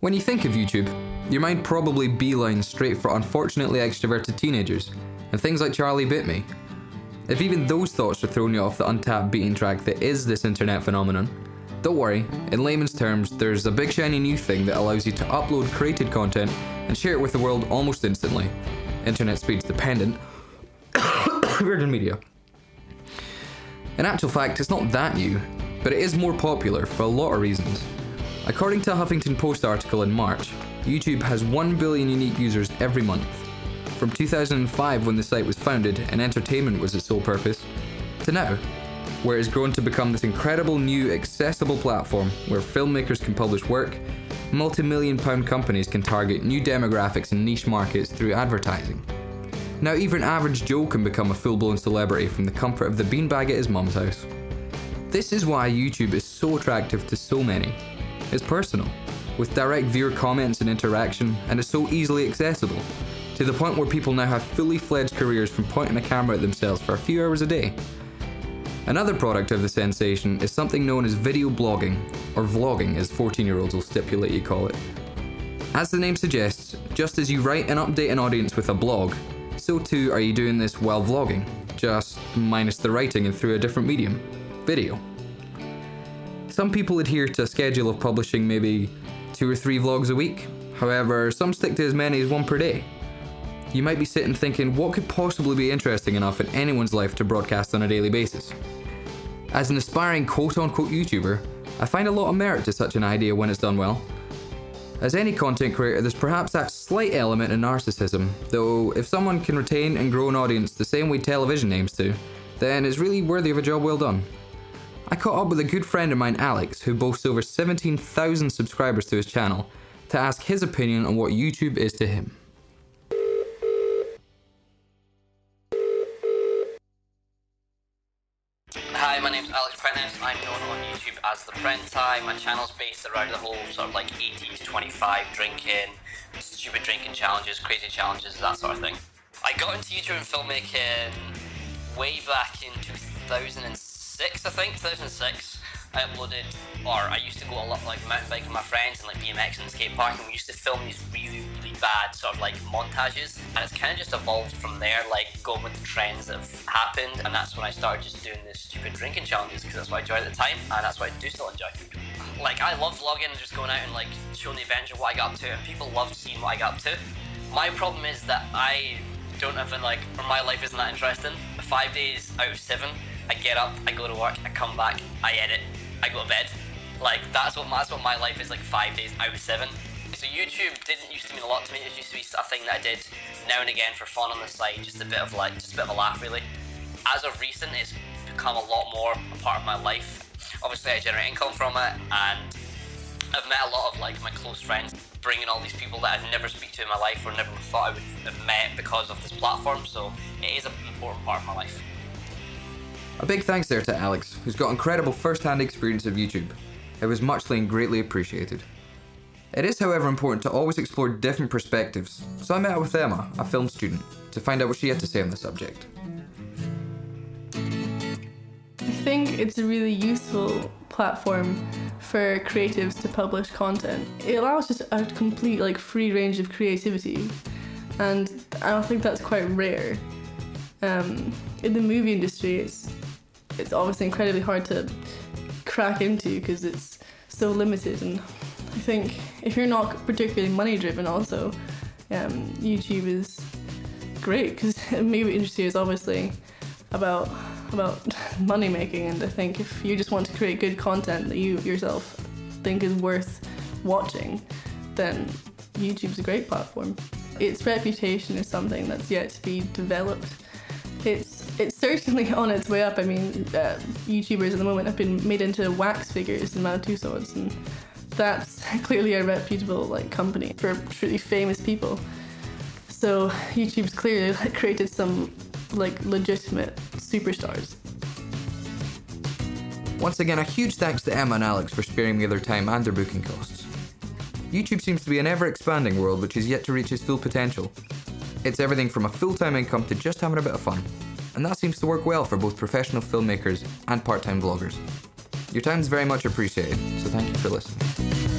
When you think of YouTube, your mind probably beelines straight for unfortunately extroverted teenagers and things like Charlie Bit Me. If even those thoughts are throwing you off the untapped beaten track that is this internet phenomenon, don't worry, in layman's terms, there's a big shiny new thing that allows you to upload created content and share it with the world almost instantly. Internet speed's dependent. Virgin Media. In actual fact, it's not that new, but it is more popular for a lot of reasons. According to a Huffington Post article in March, YouTube has 1 billion unique users every month. From 2005, when the site was founded and entertainment was its sole purpose, to now, where it has grown to become this incredible new accessible platform where filmmakers can publish work, multi million pound companies can target new demographics and niche markets through advertising. Now, even average Joe can become a full blown celebrity from the comfort of the beanbag at his mum's house. This is why YouTube is so attractive to so many. It's personal, with direct viewer comments and interaction, and is so easily accessible, to the point where people now have fully fledged careers from pointing a camera at themselves for a few hours a day. Another product of the sensation is something known as video blogging, or vlogging as 14 year olds will stipulate you call it. As the name suggests, just as you write and update an audience with a blog, so too are you doing this while vlogging, just minus the writing and through a different medium video. Some people adhere to a schedule of publishing maybe two or three vlogs a week, however, some stick to as many as one per day. You might be sitting thinking, what could possibly be interesting enough in anyone's life to broadcast on a daily basis? As an aspiring quote unquote YouTuber, I find a lot of merit to such an idea when it's done well. As any content creator, there's perhaps that slight element of narcissism, though if someone can retain and grow an audience the same way television aims to, then it's really worthy of a job well done. I caught up with a good friend of mine, Alex, who boasts over 17,000 subscribers to his channel, to ask his opinion on what YouTube is to him. Hi, my name's Alex Prentice. I'm known on YouTube as The Prentai. My channel's based around the whole sort of like 18 to 25 drinking, stupid drinking challenges, crazy challenges, that sort of thing. I got into YouTube and filmmaking way back in 2006, I think, 2006. I uploaded, or I used to go a lot like mountain biking with my friends and like BMX and skate park, and we used to film these really, really bad sort of like montages. And it's kind of just evolved from there, like going with the trends that have happened. And that's when I started just doing this stupid drinking challenges because that's what I enjoyed at the time, and that's what I do still enjoy. Like I love vlogging and just going out and like showing the adventure what I got up to, and people love seeing what I got up to. My problem is that I don't even like, or my life isn't that interesting. Five days out of seven, I get up, I go to work, I come back, I edit, I go to bed. Like that's what that's what my life is like five days out of seven. So YouTube didn't used to mean a lot to me. It used to be a thing that I did now and again for fun on the side, just a bit of like just a bit of a laugh really. As of recent, it's become a lot more a part of my life. Obviously, I generate income from it, and I've met a lot of like my close friends, bringing all these people that I'd never speak to in my life or never thought I would have met because of this platform. So it is an important part of my life. A big thanks there to Alex, who's got incredible first hand experience of YouTube. It was muchly and greatly appreciated. It is, however, important to always explore different perspectives, so I met up with Emma, a film student, to find out what she had to say on the subject. I think it's a really useful platform for creatives to publish content. It allows just a complete like free range of creativity, and I don't think that's quite rare. Um, in the movie industry, it's it's obviously incredibly hard to crack into because it's so limited, and I think if you're not particularly money driven, also um, YouTube is great because movie industry is obviously about about money making and I think if you just want to create good content that you yourself think is worth watching then YouTube's a great platform. Its reputation is something that's yet to be developed. Certainly on its way up. I mean, uh, YouTubers at the moment have been made into wax figures in Madame Tussauds, and that's clearly a reputable like company for truly famous people. So YouTube's clearly like, created some like legitimate superstars. Once again, a huge thanks to Emma and Alex for sparing me their time and their booking costs. YouTube seems to be an ever expanding world which is yet to reach its full potential. It's everything from a full time income to just having a bit of fun, and that seems to work well for both professional filmmakers and part time vloggers. Your time is very much appreciated, so thank you for listening.